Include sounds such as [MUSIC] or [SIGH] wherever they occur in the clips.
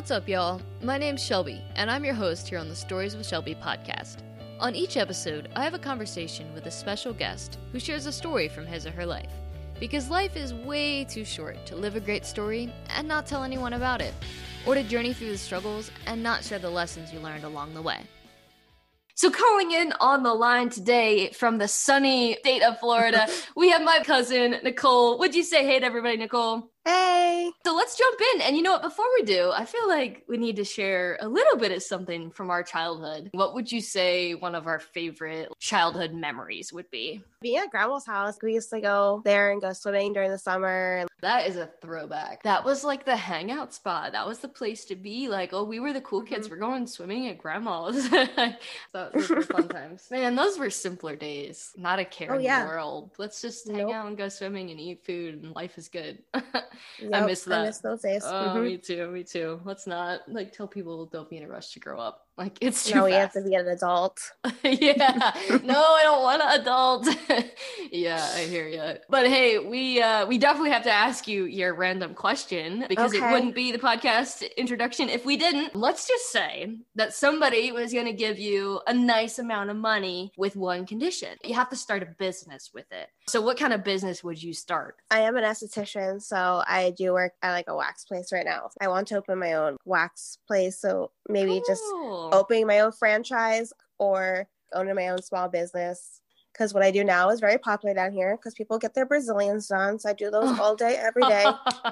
What's up, y'all? My name's Shelby, and I'm your host here on the Stories with Shelby podcast. On each episode, I have a conversation with a special guest who shares a story from his or her life. Because life is way too short to live a great story and not tell anyone about it, or to journey through the struggles and not share the lessons you learned along the way. So, calling in on the line today from the sunny state of Florida, [LAUGHS] we have my cousin, Nicole. Would you say hey to everybody, Nicole? Hey. So let's jump in. And you know what? Before we do, I feel like we need to share a little bit of something from our childhood. What would you say one of our favorite childhood memories would be? Being at grandma's house, we used to go there and go swimming during the summer. That is a throwback. That was like the hangout spot. That was the place to be. Like, oh, we were the cool kids. Mm-hmm. We're going swimming at grandma's. [LAUGHS] so those were fun times. Man, those were simpler days. Not a care oh, in yeah. the world. Let's just nope. hang out and go swimming and eat food, and life is good. [LAUGHS] Yep, I miss that. I miss those days. Oh, mm-hmm. me too. Me too. Let's not like tell people don't be in a rush to grow up. [LAUGHS] Like it's too no, we have to be an adult. [LAUGHS] yeah, no, I don't want an adult. [LAUGHS] yeah, I hear you. But hey, we uh, we definitely have to ask you your random question because okay. it wouldn't be the podcast introduction if we didn't. Let's just say that somebody was going to give you a nice amount of money with one condition: you have to start a business with it. So, what kind of business would you start? I am an esthetician, so I do work at like a wax place right now. I want to open my own wax place, so maybe cool. just opening my own franchise or owning my own small business. Because what I do now is very popular down here because people get their Brazilians done. So I do those all day, every day.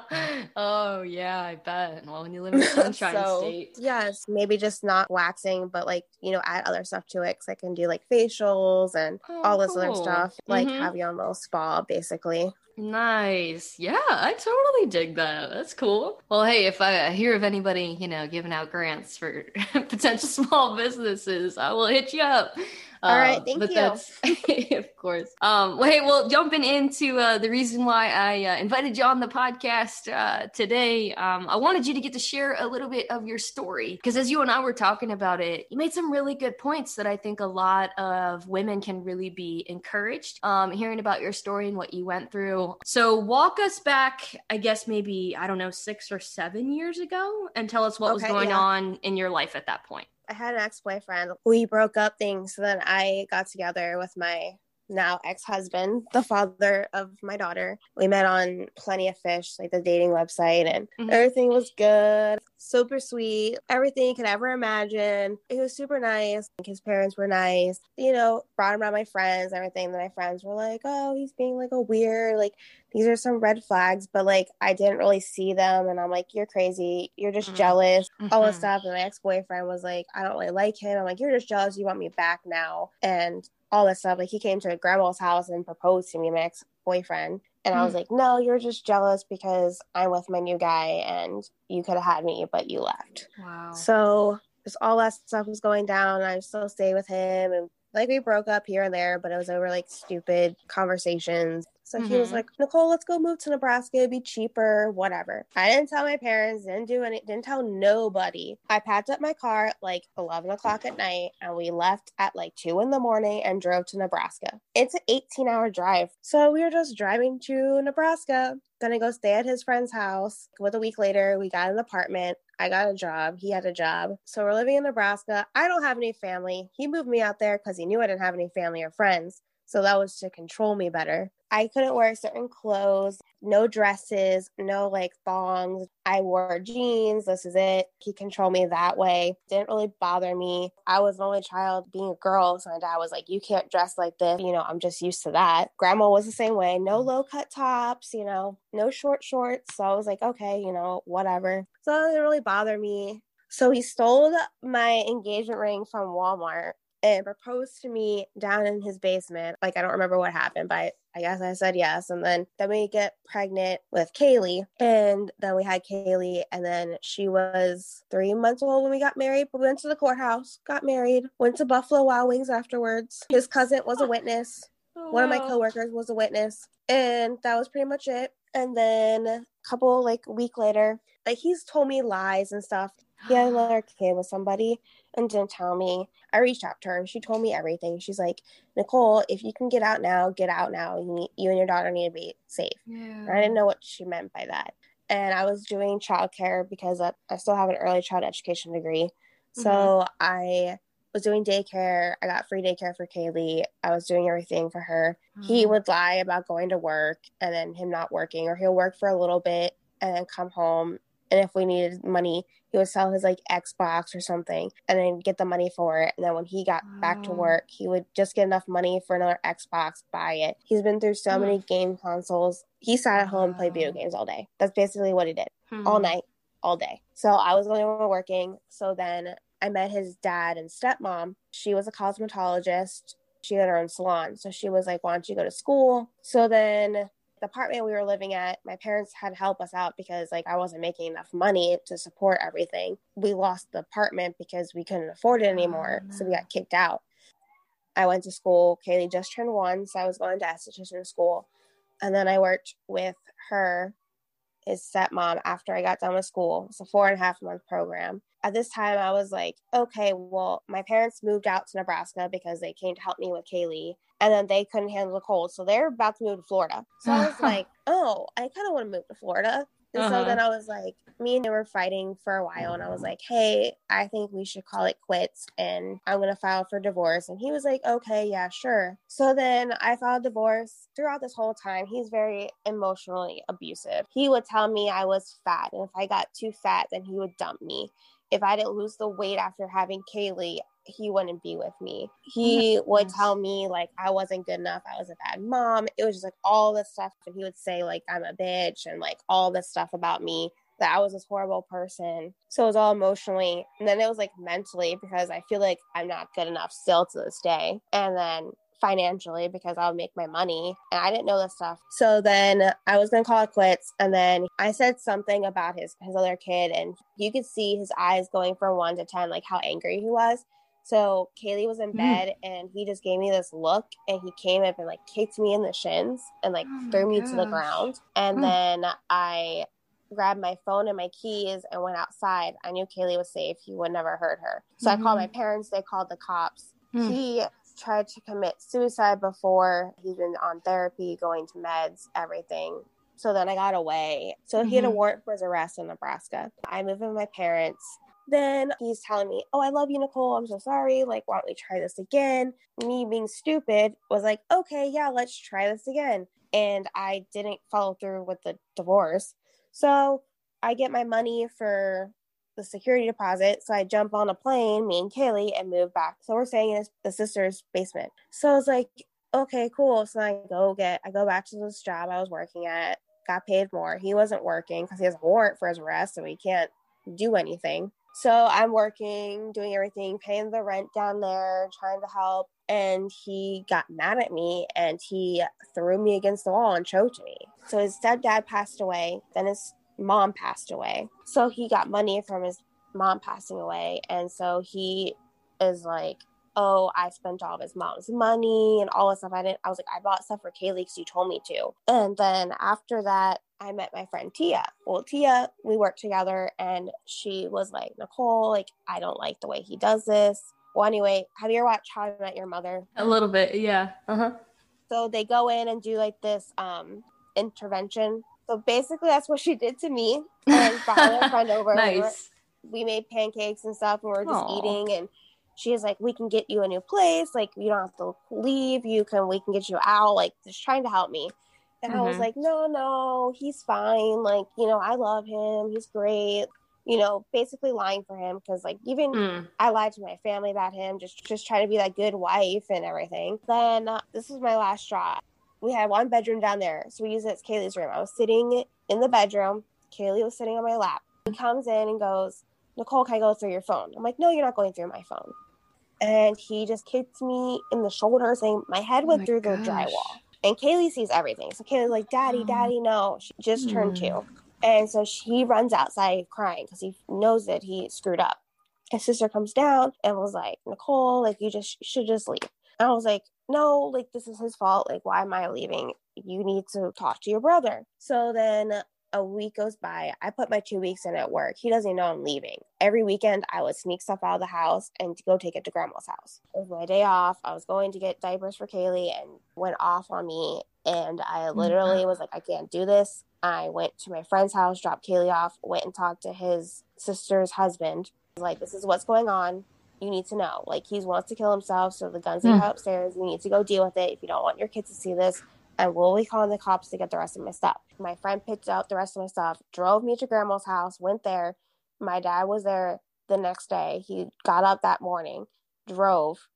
[LAUGHS] oh, yeah, I bet. Well, when you live in [LAUGHS] Sunshine so, State. Yes, maybe just not waxing, but like, you know, add other stuff to it because I can do like facials and oh, all this cool. other stuff. Like mm-hmm. have your own little spa, basically. Nice. Yeah, I totally dig that. That's cool. Well, hey, if I hear of anybody, you know, giving out grants for [LAUGHS] potential small businesses, I will hit you up. All uh, right, thank but you. [LAUGHS] Of course. Um, well, hey, well, jumping into uh, the reason why I uh, invited you on the podcast uh, today, um, I wanted you to get to share a little bit of your story because as you and I were talking about it, you made some really good points that I think a lot of women can really be encouraged. Um, hearing about your story and what you went through. So, walk us back, I guess maybe I don't know, six or seven years ago, and tell us what okay, was going yeah. on in your life at that point. I had an ex boyfriend. We broke up things. So then I got together with my now ex-husband, the father of my daughter. We met on Plenty of Fish, like the dating website, and mm-hmm. everything was good, super sweet, everything you could ever imagine. He was super nice. His parents were nice. You know, brought him around my friends, everything. That my friends were like, "Oh, he's being like a weird, like these are some red flags," but like I didn't really see them, and I'm like, "You're crazy. You're just mm-hmm. jealous." Mm-hmm. All this stuff. And my ex boyfriend was like, "I don't really like him." I'm like, "You're just jealous. You want me back now." And all this stuff. Like he came to grandma's house and proposed to me, my ex boyfriend. And mm. I was hmm. like, no, you're just jealous because I'm with my new guy and you could have had me, but you left. Wow. So just all that stuff was going down. I still stay with him and like we broke up here and there, but it was over like stupid conversations. So mm-hmm. he was mm-hmm. like, Nicole, let's go move to Nebraska. It'd be cheaper, whatever. I didn't tell my parents, didn't do any, didn't tell nobody. I packed up my car at like 11 o'clock at night and we left at like 2 in the morning and drove to Nebraska. It's an 18 hour drive. So we were just driving to Nebraska, gonna go stay at his friend's house. With a week later, we got an apartment. I got a job. He had a job. So we're living in Nebraska. I don't have any family. He moved me out there because he knew I didn't have any family or friends. So that was to control me better. I couldn't wear certain clothes, no dresses, no like thongs. I wore jeans. This is it. He controlled me that way. Didn't really bother me. I was an only child being a girl. So my dad was like, You can't dress like this. You know, I'm just used to that. Grandma was the same way. No low cut tops, you know, no short shorts. So I was like, Okay, you know, whatever. So it didn't really bother me. So he stole my engagement ring from Walmart and proposed to me down in his basement. Like I don't remember what happened, but I guess I said yes. And then then we get pregnant with Kaylee, and then we had Kaylee, and then she was three months old when we got married. But we went to the courthouse, got married, went to Buffalo Wild Wings afterwards. His cousin was a witness. Oh, One of my oh, coworkers was a witness, and that was pretty much it. And then a couple like week later, like he's told me lies and stuff. He had another kid with somebody, and didn't tell me. I reached out to her and she told me everything. She's like, Nicole, if you can get out now, get out now. You, need, you and your daughter need to be safe. Yeah. I didn't know what she meant by that. and I was doing childcare because I still have an early child education degree. Mm-hmm. So I was doing daycare. I got free daycare for Kaylee. I was doing everything for her. Mm-hmm. He would lie about going to work and then him not working, or he'll work for a little bit and then come home. And if we needed money, he would sell his like Xbox or something and then get the money for it. And then when he got back to work, he would just get enough money for another Xbox, buy it. He's been through so many game consoles. He sat at home and played video games all day. That's basically what he did mm. all night, all day. So I was only working. So then I met his dad and stepmom. She was a cosmetologist. She had her own salon. So she was like, Why don't you go to school? So then the apartment we were living at, my parents had to help us out because like I wasn't making enough money to support everything. We lost the apartment because we couldn't afford it anymore. Oh, so we got ah. kicked out. I went to school. Kaylee just turned one, so I was going to esthetician school. And then I worked with her his stepmom after I got done with school. It's a four and a half month program. At this time, I was like, okay, well, my parents moved out to Nebraska because they came to help me with Kaylee, and then they couldn't handle the cold. So they're about to move to Florida. So I was [LAUGHS] like, oh, I kind of want to move to Florida. And uh-huh. so then I was like, me and they were fighting for a while, and I was like, hey, I think we should call it quits, and I'm gonna file for divorce. And he was like, okay, yeah, sure. So then I filed divorce. Throughout this whole time, he's very emotionally abusive. He would tell me I was fat, and if I got too fat, then he would dump me. If I didn't lose the weight after having Kaylee, he wouldn't be with me. He oh would tell me like I wasn't good enough, I was a bad mom. It was just like all this stuff. And he would say like I'm a bitch and like all this stuff about me that I was this horrible person. So it was all emotionally. And then it was like mentally because I feel like I'm not good enough still to this day. And then financially because I'll make my money and I didn't know this stuff. So then I was gonna call it quits and then I said something about his his other kid and you could see his eyes going from one to ten, like how angry he was. So Kaylee was in mm. bed and he just gave me this look and he came up and like kicked me in the shins and like oh threw me gosh. to the ground. And mm. then I grabbed my phone and my keys and went outside. I knew Kaylee was safe. He would never hurt her. So mm-hmm. I called my mm-hmm. parents. They called the cops. Mm. He tried to commit suicide before. He's been on therapy, going to meds, everything. So then I got away. So mm-hmm. he had a mm-hmm. warrant for his arrest in Nebraska. I moved with my parents. Then he's telling me, Oh, I love you, Nicole. I'm so sorry. Like, why don't we try this again? Me being stupid was like, Okay, yeah, let's try this again. And I didn't follow through with the divorce. So I get my money for the security deposit. So I jump on a plane, me and Kaylee, and move back. So we're staying in the sister's basement. So I was like, okay, cool. So I go get, I go back to this job I was working at, got paid more. He wasn't working because he has a warrant for his arrest, so he can't do anything. So I'm working, doing everything, paying the rent down there, trying to help. And he got mad at me and he threw me against the wall and choked me. So his stepdad passed away. Then his mom passed away. So he got money from his mom passing away. And so he is like, oh, I spent all of his mom's money and all this stuff. I didn't, I was like, I bought stuff for Kaylee because you told me to. And then after that, I met my friend Tia. Well, Tia, we worked together and she was like, Nicole, like, I don't like the way he does this. Well, anyway, have you ever watched How I Met Your Mother? A little bit, yeah. Uh huh. So they go in and do like this um intervention. So basically, that's what she did to me and brought her friend over. nice. We, we made pancakes and stuff, and we are just Aww. eating. And she was like, "We can get you a new place. Like, you don't have to leave. You can. We can get you out. Like, just trying to help me." And mm-hmm. I was mm-hmm. like, no, no, he's fine. Like, you know, I love him. He's great. You know, basically lying for him because, like, even mm. I lied to my family about him, just just trying to be that good wife and everything. Then uh, this was my last straw. We had one bedroom down there, so we used it as Kaylee's room. I was sitting in the bedroom. Kaylee was sitting on my lap. He comes in and goes, Nicole, can I go through your phone? I'm like, no, you're not going through my phone. And he just kicked me in the shoulder, saying my head went oh my through gosh. the drywall. And Kaylee sees everything. So Kaylee's like, Daddy, Daddy, no. She just turned two. Mm. And so she runs outside crying because he knows that he screwed up. His sister comes down and was like, Nicole, like, you just should just leave. I was like, no, like, this is his fault. Like, why am I leaving? You need to talk to your brother. So then a week goes by. I put my two weeks in at work. He doesn't even know I'm leaving. Every weekend, I would sneak stuff out of the house and go take it to grandma's house. It was my day off. I was going to get diapers for Kaylee and went off on me. And I literally was like, I can't do this. I went to my friend's house, dropped Kaylee off, went and talked to his sister's husband. Like, this is what's going on. You need to know. Like, he wants to kill himself. So the guns mm. are upstairs. You need to go deal with it. If you don't want your kids to see this, I will be calling the cops to get the rest of my stuff. My friend picked up the rest of my stuff, drove me to grandma's house, went there. My dad was there the next day. He got up that morning, drove.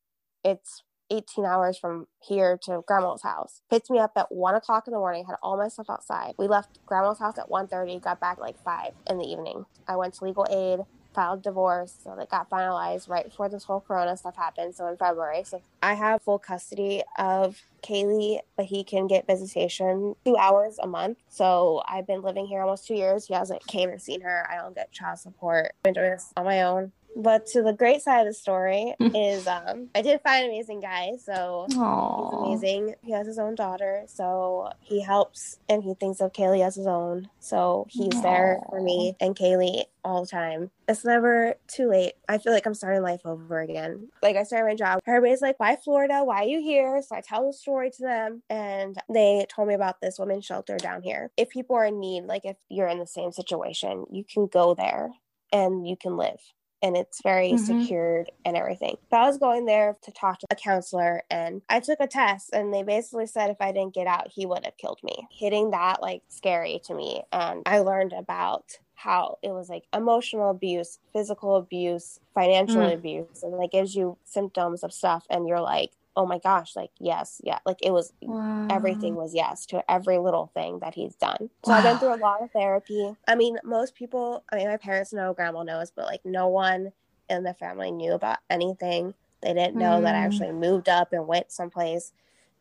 It's 18 hours from here to grandma's house. Picked me up at one o'clock in the morning, had all my stuff outside. We left grandma's house at 1.30, got back like five in the evening. I went to legal aid, filed divorce, so that got finalized right before this whole corona stuff happened. So in February. So I have full custody of Kaylee, but he can get visitation two hours a month. So I've been living here almost two years. He hasn't came and seen her. I don't get child support. I'm doing this on my own. But to the great side of the story [LAUGHS] is um, I did find an amazing guy. So Aww. he's amazing. He has his own daughter. So he helps and he thinks of Kaylee as his own. So he's Aww. there for me and Kaylee all the time. It's never too late. I feel like I'm starting life over again. Like I started my job. Everybody's like, why Florida? Why are you here? So I tell the story to them and they told me about this women's shelter down here. If people are in need, like if you're in the same situation, you can go there and you can live and it's very mm-hmm. secured and everything. But I was going there to talk to a counselor and I took a test and they basically said if I didn't get out, he would have killed me. Hitting that like scary to me. And I learned about how it was like emotional abuse, physical abuse, financial mm. abuse, and like gives you symptoms of stuff and you're like, oh my gosh, like, yes, yeah. Like it was, wow. everything was yes to every little thing that he's done. So wow. I've been through a lot of therapy. I mean, most people, I mean, my parents know, grandma knows, but like no one in the family knew about anything. They didn't know mm. that I hmm. actually moved up and went someplace.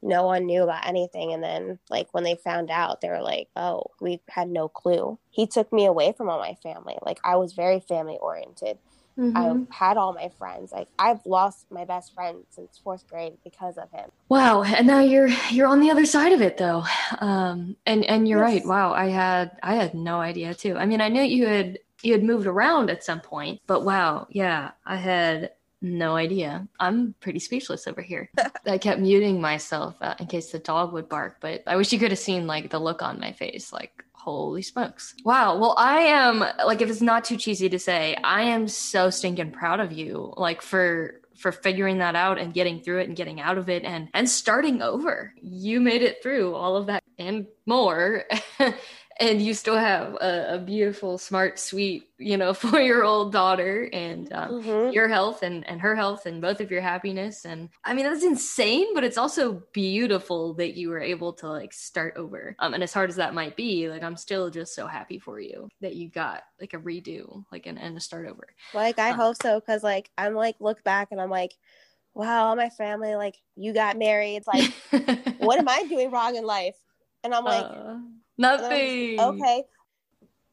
No one knew about anything. And then, like, when they found out, they were like, oh, we had no clue. He took me away from all my family. Like, I was very family oriented. Mm-hmm. I've had all my friends. Like I've lost my best friend since fourth grade because of him. Wow. And now you're you're on the other side of it though. Um and and you're yes. right. Wow. I had I had no idea too. I mean, I knew you had you had moved around at some point, but wow, yeah, I had no idea. I'm pretty speechless over here. [LAUGHS] I kept muting myself uh, in case the dog would bark, but I wish you could have seen like the look on my face. Like holy smokes. Wow. Well, I am like, if it's not too cheesy to say, I am so stinking proud of you, like for for figuring that out and getting through it and getting out of it and and starting over. You made it through all of that and more. [LAUGHS] and you still have a, a, beautiful, smart, sweet, you know, [LAUGHS] four year old daughter, and um, mm-hmm. your health and, and her health, and both of your happiness. And I mean, that's insane, but it's also beautiful that you were able to like start over. Um, and as hard as that might be, like, I'm still just so happy for you that you got like a redo, like, and, and a start over. Like, I um, hope so, because like, I'm like, look back and I'm like, wow, my family, like, you got married. It's like, [LAUGHS] what am I doing wrong in life? And I'm like, uh Nothing. okay.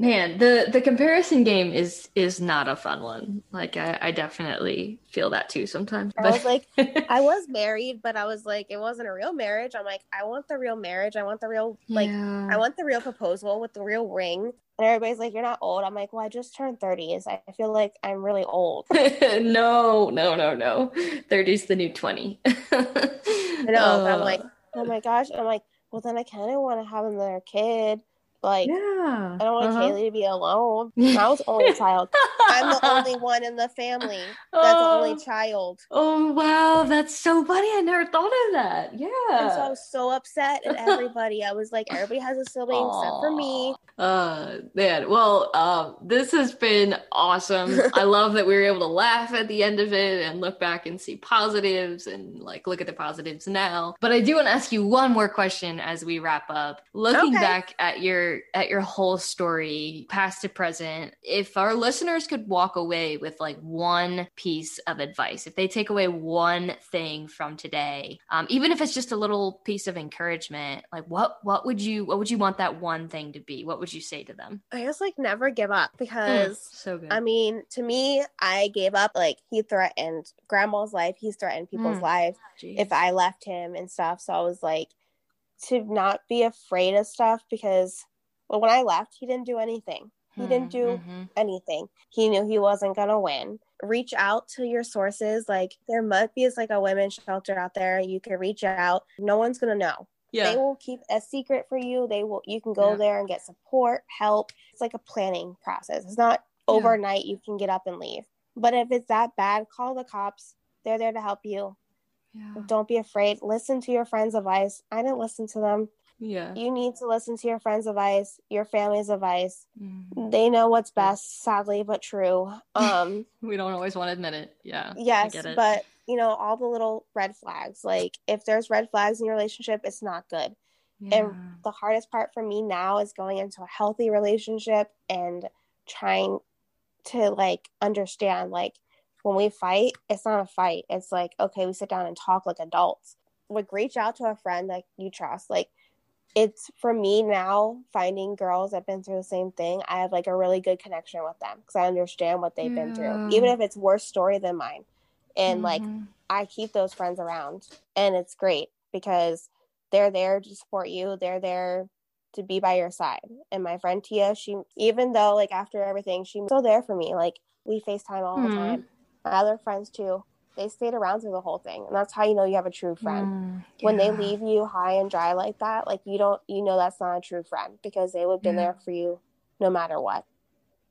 Man, the the comparison game is is not a fun one. Like I, I definitely feel that too sometimes. I was like, [LAUGHS] I was married, but I was like, it wasn't a real marriage. I'm like, I want the real marriage. I want the real like, yeah. I want the real proposal with the real ring. And everybody's like, you're not old. I'm like, well, I just turned 30. So I feel like I'm really old. [LAUGHS] no, no, no, no. 30's the new 20. [LAUGHS] I know. Uh, I'm like, oh my gosh. I'm like, well, then I kind of want to have another kid. Like, yeah. I don't want uh-huh. Kaylee to be alone. [LAUGHS] I was only child. I'm the [LAUGHS] only one in the family that's oh. only child. Oh wow, that's so funny. I never thought of that. Yeah. And so I was so upset at everybody. I was like, everybody has a sibling Aww. except for me. Uh man, well, uh, this has been awesome. I [LAUGHS] love that we were able to laugh at the end of it and look back and see positives and like look at the positives now. But I do want to ask you one more question as we wrap up. Looking okay. back at your at your whole story, past to present, if our listeners could walk away with like one piece of advice, if they take away one thing from today, um, even if it's just a little piece of encouragement, like what what would you what would you want that one thing to be? What would you say to them? I just like never give up because mm, so good. I mean, to me, I gave up. Like he threatened grandma's life, he's threatened people's mm, lives geez. if I left him and stuff. So I was like to not be afraid of stuff because But when I left, he didn't do anything. He didn't do Mm-hmm. anything. He knew he wasn't to win. Reach out to your sources. Like there must be like a women's shelter out there. You can reach out. No one's to know. Yeah. They will keep a secret for you. They will you can go Yeah. there and get support, help. It's like a planning process. It's not Yeah. overnight you can get up and leave. But if it's that bad, call the cops. They're there to help you. yeah. Don't be afraid. Listen to your friends' advice. I didn't listen to them. Yeah. You need to listen to your friends' advice, your family's advice. Mhm. They know what's best, sadly but true. [LAUGHS] Um We don't always want to admit it. Yeah. I yes, get it. but you know, all the little red flags. Like if there's red flags in your relationship, it's not good. yeah. the hardest part for me now is going into a healthy relationship and trying to like understand like when we fight it's not a fight it's like okay we sit down and talk like adults like reach out to a friend that you trust like it's for me now finding girls that've been through the same thing i have like a really good connection with them because i understand what they've been through even if it's worse story than mine and like Mhm. I keep those friends around and it's great because they're there to support you. They're there to be by your side. And my friend Tia, she even though like after everything, she's still there for me. Like we FaceTime all the Mhm. time. My other friends too. They stayed around through the whole thing. And that's how you know you have a true friend. Mm, When they leave you high and dry like that, like you don't you know that's not a true friend because they would have been Yeah. there for you no matter what.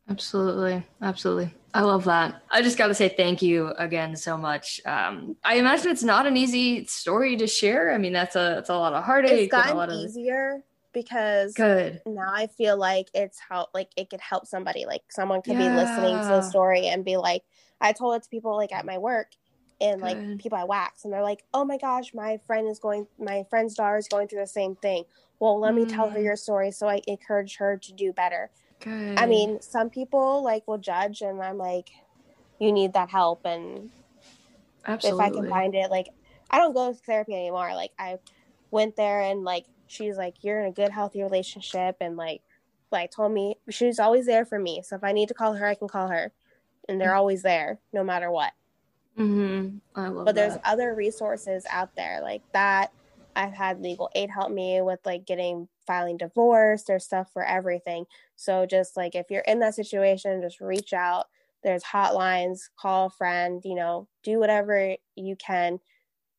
Absolutely. Absolutely. I love that. I just got to say thank you again so much. Um, I imagine it's not an easy story to share. I mean, that's a, that's a lot of heartache. It's and a gotten lot of, easier because Good. now I feel like it's help like it could help somebody. Like someone could be listening to the story and be like, I told it to people like at my work and like Good. people I wax and they're like, Oh my gosh, my friend is going my friend's daughter is going through the same thing. Well, let me tell her Mm. your story so I encourage her to do better. Good. I mean, some people like will judge and I'm like, You need that help and absolutely. if I can find it. Like, I don't go to therapy anymore. Like, I went there and like she's like, you're in a good, healthy relationship, and like, like told me she's always there for me. So if I need to call her, I can call her, and they're always there no matter what. Mhm. I love But there's other resources out there like that. I've had legal aid help me with like getting filing divorce. There's stuff for everything. So just like if you're in that situation, just reach out. There's hotlines, call a friend, you know, do whatever you can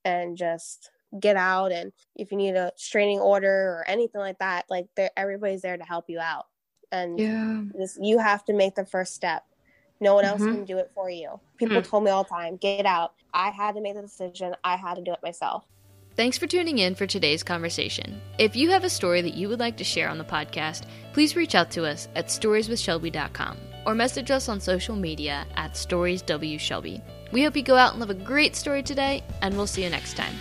and just get out and if you need a straining order or anything like that, like there everybody's there to help you out. And Yeah. this, you have to make the first step. No one else Mhm. can do it for you. People Hmm. told me all the time, get out. I had to make the decision. I had to do it myself. Thanks for tuning in for today's conversation. If you have a story that you would like to share on the podcast, please reach out to us at storieswithshelby.com or message us on social media at storieswshelby. We hope you go out and live a great story today, and we'll see you next time.